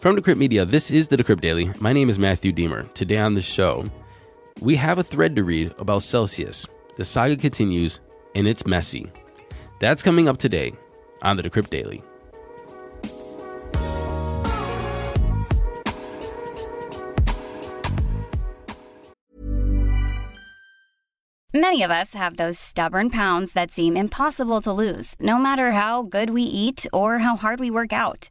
From Decrypt Media, this is the Decrypt Daily. My name is Matthew Diemer. Today on the show, we have a thread to read about Celsius. The saga continues, and it's messy. That's coming up today on the Decrypt Daily. Many of us have those stubborn pounds that seem impossible to lose, no matter how good we eat or how hard we work out.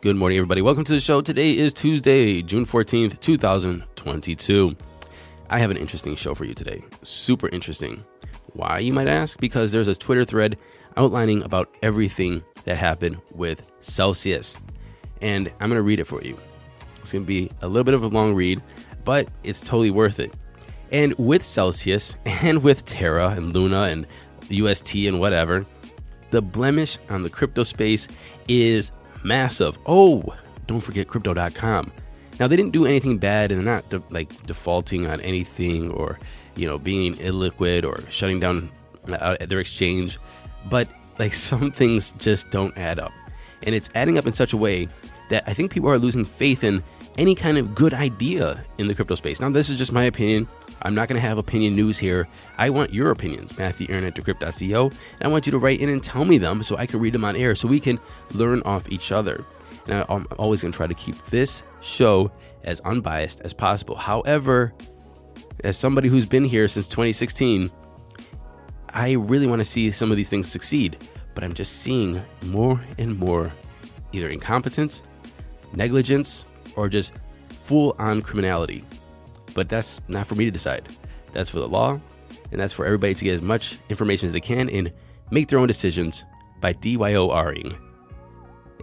Good morning, everybody. Welcome to the show. Today is Tuesday, June 14th, 2022. I have an interesting show for you today. Super interesting. Why, you might ask? Because there's a Twitter thread outlining about everything that happened with Celsius. And I'm going to read it for you. It's going to be a little bit of a long read, but it's totally worth it. And with Celsius and with Terra and Luna and UST and whatever, the blemish on the crypto space is massive. Oh, don't forget crypto.com. Now they didn't do anything bad and they're not de- like defaulting on anything or you know being illiquid or shutting down uh, their exchange, but like some things just don't add up. And it's adding up in such a way that I think people are losing faith in any kind of good idea in the crypto space. Now, this is just my opinion. I'm not going to have opinion news here. I want your opinions, Matthew Aaron at Decrypt.co, and I want you to write in and tell me them so I can read them on air so we can learn off each other. And I'm always going to try to keep this show as unbiased as possible. However, as somebody who's been here since 2016, I really want to see some of these things succeed, but I'm just seeing more and more either incompetence, negligence, or just full on criminality. But that's not for me to decide. That's for the law, and that's for everybody to get as much information as they can and make their own decisions by DYORing.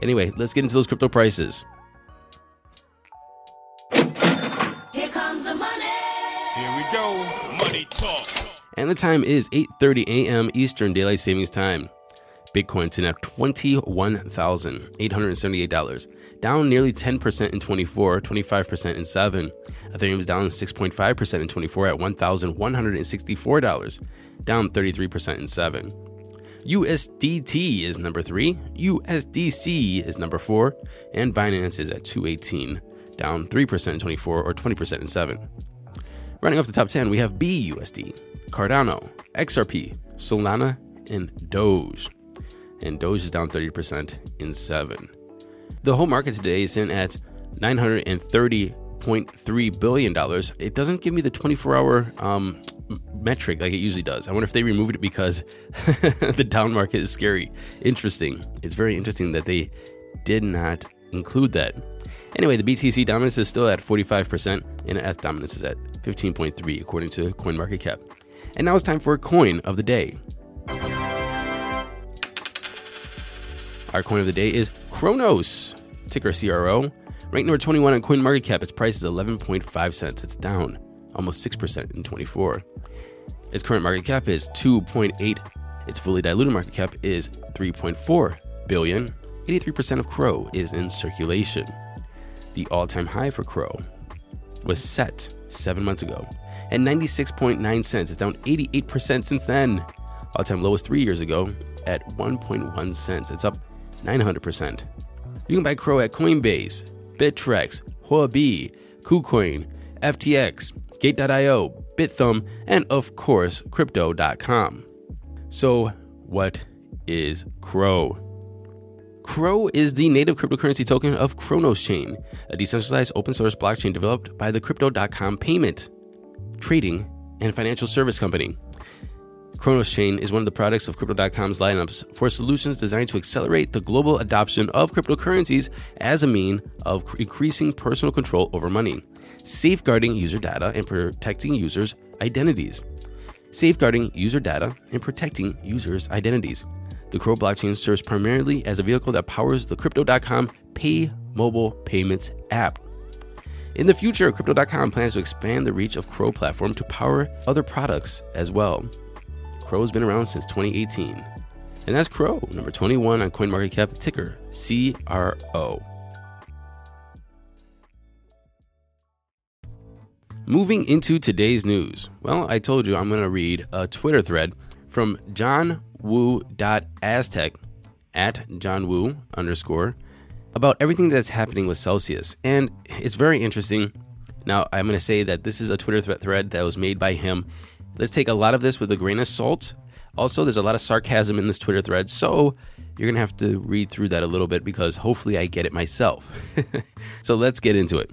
Anyway, let's get into those crypto prices. Here comes the money. Here we go. Money talk. And the time is 8:30 a.m. Eastern Daylight Savings Time. Bitcoin sitting at $21,878, down nearly 10% in 24, 25% in 7. Ethereum is down 6.5% in 24 at $1,164, down 33% in 7. USDT is number 3, USDC is number 4, and Binance is at 218, down 3% in 24 or 20% in 7. Running off the top 10, we have BUSD, Cardano, XRP, Solana, and Doge and Doge is down 30% in seven. The whole market today is in at $930.3 billion. It doesn't give me the 24 hour um, metric like it usually does. I wonder if they removed it because the down market is scary. Interesting. It's very interesting that they did not include that. Anyway, the BTC dominance is still at 45%, and ETH dominance is at 15.3, according to CoinMarketCap. And now it's time for a coin of the day. Our coin of the day is Cronos, ticker CRO. Ranked number 21 on CoinMarketCap, its price is 11.5 cents. It's down almost 6% in 24. Its current market cap is 2.8. Its fully diluted market cap is 3.4 billion. 83% of Crow is in circulation. The all-time high for Crow was set 7 months ago at 96.9 cents. It's down 88% since then. All-time low was 3 years ago at 1.1 cents. It's up 900%. You can buy Crow at Coinbase, Bittrex, Huobi, KuCoin, FTX, Gate.io, Bithumb, and of course, Crypto.com. So, what is Crow? Crow is the native cryptocurrency token of Cronos Chain, a decentralized open source blockchain developed by the Crypto.com payment, trading, and financial service company. Cronos Chain is one of the products of Crypto.com's lineups for solutions designed to accelerate the global adoption of cryptocurrencies as a mean of increasing personal control over money, safeguarding user data, and protecting users' identities. Safeguarding user data and protecting users' identities. The Crow blockchain serves primarily as a vehicle that powers the Crypto.com Pay mobile payments app. In the future, Crypto.com plans to expand the reach of Crow platform to power other products as well. Crow has been around since 2018. And that's Crow, number 21 on CoinMarketCap, ticker CRO. Moving into today's news. Well, I told you I'm going to read a Twitter thread from jonwu.aztec at jonwu underscore about everything that's happening with Celsius. And it's very interesting. Now, I'm going to say that this is a Twitter thread that was made by him. Let's take a lot of this with a grain of salt. Also, there's a lot of sarcasm in this Twitter thread, so you're going to have to read through that a little bit because hopefully I get it myself. so let's get into it.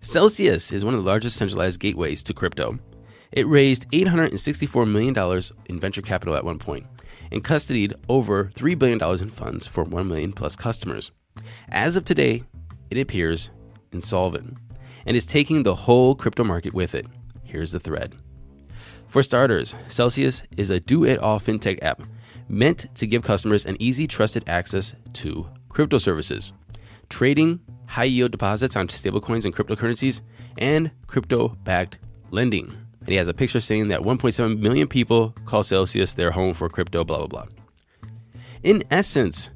Celsius is one of the largest centralized gateways to crypto. It raised $864 million in venture capital at one point and custodied over $3 billion in funds for 1 million plus customers. As of today, it appears insolvent and is taking the whole crypto market with it. Here's the thread. For starters, Celsius is a do it all fintech app meant to give customers an easy, trusted access to crypto services, trading, high yield deposits on stablecoins and cryptocurrencies, and crypto backed lending. And he has a picture saying that 1.7 million people call Celsius their home for crypto, blah, blah, blah. In essence,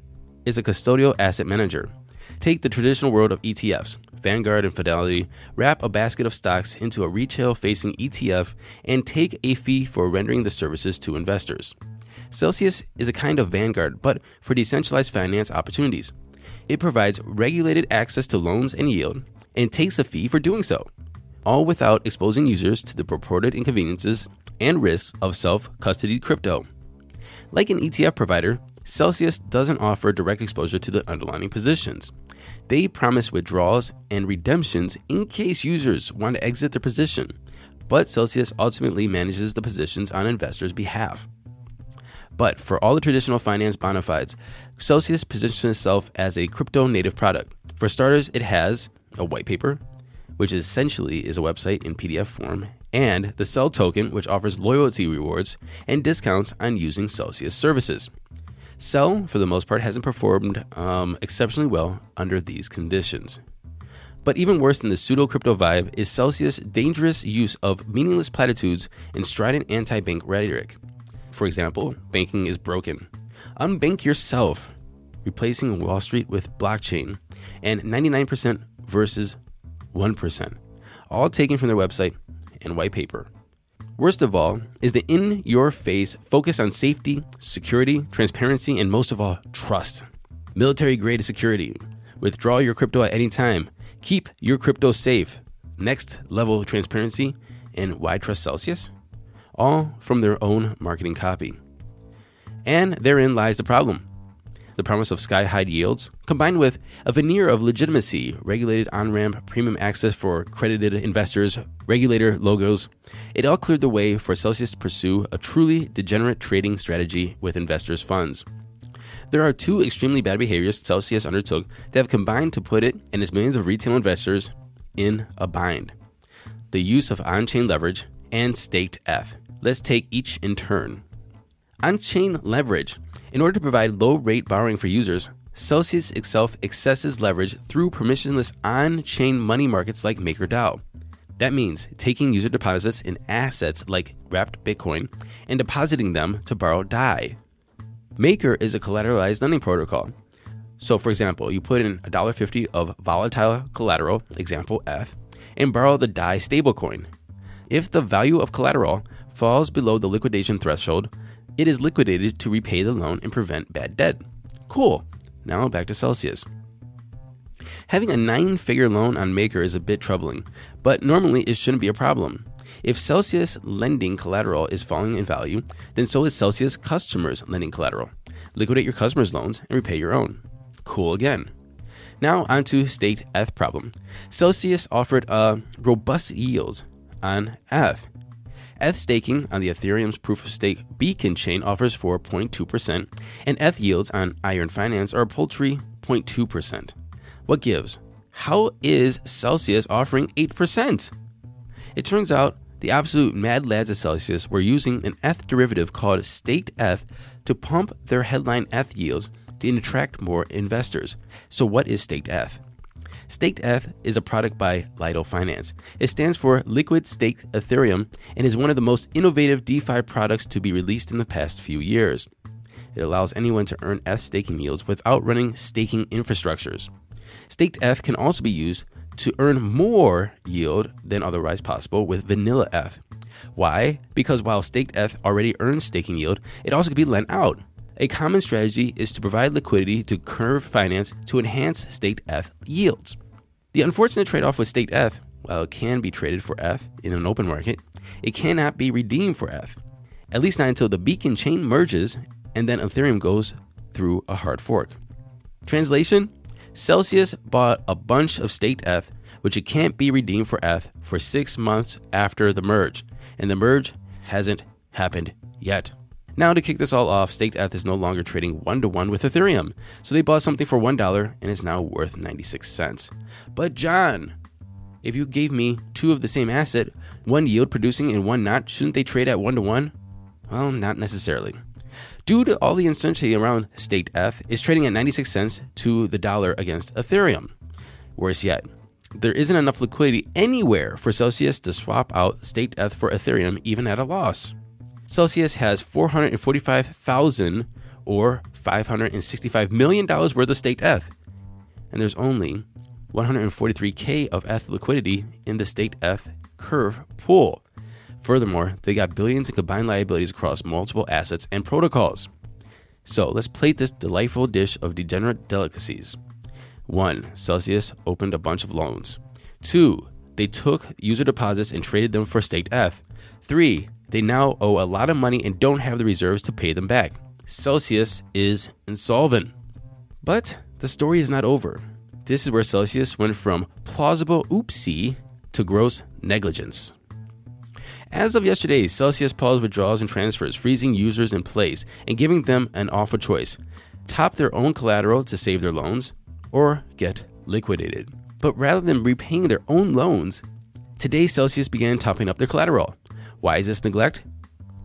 is a custodial asset manager. Take the traditional world of ETFs, Vanguard and Fidelity, wrap a basket of stocks into a retail facing ETF, and take a fee for rendering the services to investors. Celsius is a kind of Vanguard, but for decentralized finance opportunities. It provides regulated access to loans and yield, and takes a fee for doing so, all without exposing users to the purported inconveniences and risks of self custodied crypto. Like an ETF provider, Celsius doesn't offer direct exposure to the underlying positions. They promise withdrawals and redemptions in case users want to exit their position, but Celsius ultimately manages the positions on investors' behalf. But for all the traditional finance bona fides, Celsius positions itself as a crypto native product. For starters, it has a white paper, which essentially is a website in PDF form, and the Cell token, which offers loyalty rewards and discounts on using Celsius services. Cell, for the most part, hasn't performed um, exceptionally well under these conditions. But even worse than the pseudo crypto vibe is Celsius' dangerous use of meaningless platitudes and strident anti bank rhetoric. For example, banking is broken. Unbank yourself, replacing Wall Street with blockchain, and 99% versus 1%, all taken from their website and white paper. Worst of all is the in your face focus on safety, security, transparency, and most of all, trust. Military grade security. Withdraw your crypto at any time. Keep your crypto safe. Next level transparency. And why trust Celsius? All from their own marketing copy. And therein lies the problem the promise of sky high yields, combined with a veneer of legitimacy, regulated on ramp, premium access for credited investors, regulator logos, it all cleared the way for Celsius to pursue a truly degenerate trading strategy with investors' funds. There are two extremely bad behaviors Celsius undertook that have combined to put it and its millions of retail investors in a bind the use of on chain leverage and staked ETH. Let's take each in turn. On chain leverage in order to provide low rate borrowing for users, Celsius itself accesses leverage through permissionless on chain money markets like MakerDAO. That means taking user deposits in assets like wrapped Bitcoin and depositing them to borrow DAI. Maker is a collateralized lending protocol. So, for example, you put in $1.50 of volatile collateral, example F, and borrow the DAI stablecoin. If the value of collateral falls below the liquidation threshold, it is liquidated to repay the loan and prevent bad debt. Cool. Now back to Celsius. Having a nine figure loan on Maker is a bit troubling, but normally it shouldn't be a problem. If Celsius lending collateral is falling in value, then so is Celsius customers lending collateral. Liquidate your customers' loans and repay your own. Cool again. Now on to staked ETH problem. Celsius offered a robust yield on ETH ETH staking on the Ethereum's proof of stake Beacon chain offers 4.2%, and ETH yields on Iron Finance are a paltry 0.2%. What gives? How is Celsius offering 8%? It turns out the absolute mad lads at Celsius were using an ETH derivative called staked ETH to pump their headline ETH yields to attract more investors. So, what is staked ETH? Staked ETH is a product by Lido Finance. It stands for Liquid Staked Ethereum and is one of the most innovative DeFi products to be released in the past few years. It allows anyone to earn ETH staking yields without running staking infrastructures. Staked ETH can also be used to earn more yield than otherwise possible with vanilla ETH. Why? Because while staked ETH already earns staking yield, it also can be lent out. A common strategy is to provide liquidity to Curve Finance to enhance state ETH yields. The unfortunate trade off with state ETH, while it can be traded for ETH in an open market, it cannot be redeemed for ETH, at least not until the Beacon chain merges and then Ethereum goes through a hard fork. Translation Celsius bought a bunch of staked ETH, which it can't be redeemed for ETH for six months after the merge, and the merge hasn't happened yet. Now, to kick this all off, Staked ETH is no longer trading one to one with Ethereum. So they bought something for $1 and is now worth 96 cents. But, John, if you gave me two of the same asset, one yield producing and one not, shouldn't they trade at one to one? Well, not necessarily. Due to all the uncertainty around Staked ETH, is trading at 96 cents to the dollar against Ethereum. Worse yet, there isn't enough liquidity anywhere for Celsius to swap out Staked ETH for Ethereum even at a loss. Celsius has 445,000 or $565 million worth of staked ETH, and there's only 143k of ETH liquidity in the staked ETH curve pool. Furthermore, they got billions in combined liabilities across multiple assets and protocols. So let's plate this delightful dish of degenerate delicacies. 1. Celsius opened a bunch of loans. 2. They took user deposits and traded them for staked ETH. 3. They now owe a lot of money and don't have the reserves to pay them back. Celsius is insolvent. But the story is not over. This is where Celsius went from plausible oopsie to gross negligence. As of yesterday, Celsius paused withdrawals and transfers, freezing users in place and giving them an offer choice top their own collateral to save their loans or get liquidated. But rather than repaying their own loans, today Celsius began topping up their collateral. Why is this neglect?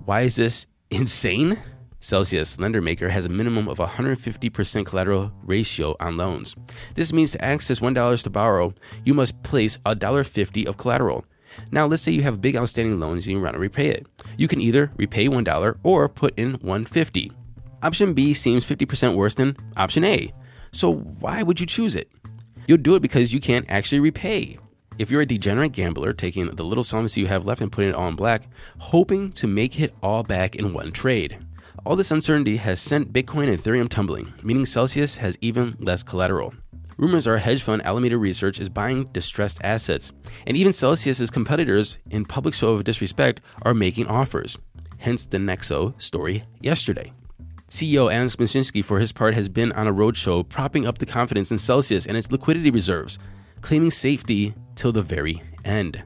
Why is this insane? Celsius Lender Maker has a minimum of 150% collateral ratio on loans. This means to access $1 to borrow, you must place $1.50 of collateral. Now, let's say you have big outstanding loans and you want to repay it. You can either repay $1 or put in 150. Option B seems 50% worse than option A. So why would you choose it? You'll do it because you can't actually repay. If you're a degenerate gambler taking the little solvency you have left and putting it all in black, hoping to make it all back in one trade. All this uncertainty has sent Bitcoin and Ethereum tumbling, meaning Celsius has even less collateral. Rumors are hedge fund Alameda Research is buying distressed assets, and even Celsius's competitors, in public show of disrespect, are making offers. Hence the Nexo story yesterday. CEO Adam Mashinsky, for his part, has been on a roadshow propping up the confidence in Celsius and its liquidity reserves, claiming safety till the very end.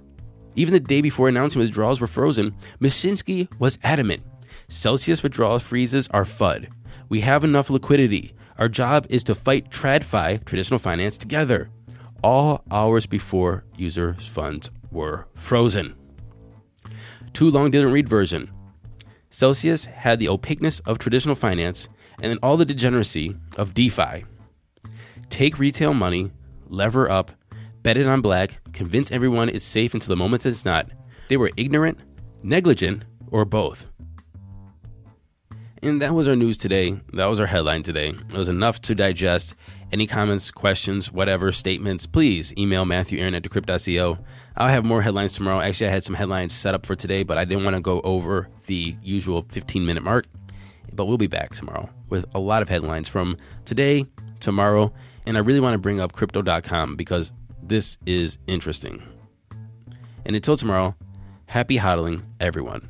Even the day before announcing withdrawals were frozen, Mashinsky was adamant Celsius withdrawal freezes are FUD. We have enough liquidity. Our job is to fight TradFi, traditional finance, together. All hours before user funds were frozen. Too long didn't read version. Celsius had the opaqueness of traditional finance and then all the degeneracy of DeFi. Take retail money, lever up, bet it on black, convince everyone it's safe until the moment it's not. They were ignorant, negligent, or both. And that was our news today. That was our headline today. It was enough to digest. Any comments, questions, whatever, statements, please email Matthew Aaron at decrypt.co. I'll have more headlines tomorrow. Actually, I had some headlines set up for today, but I didn't want to go over the usual 15 minute mark. But we'll be back tomorrow with a lot of headlines from today, tomorrow, and I really want to bring up crypto.com because this is interesting. And until tomorrow, happy hodling, everyone.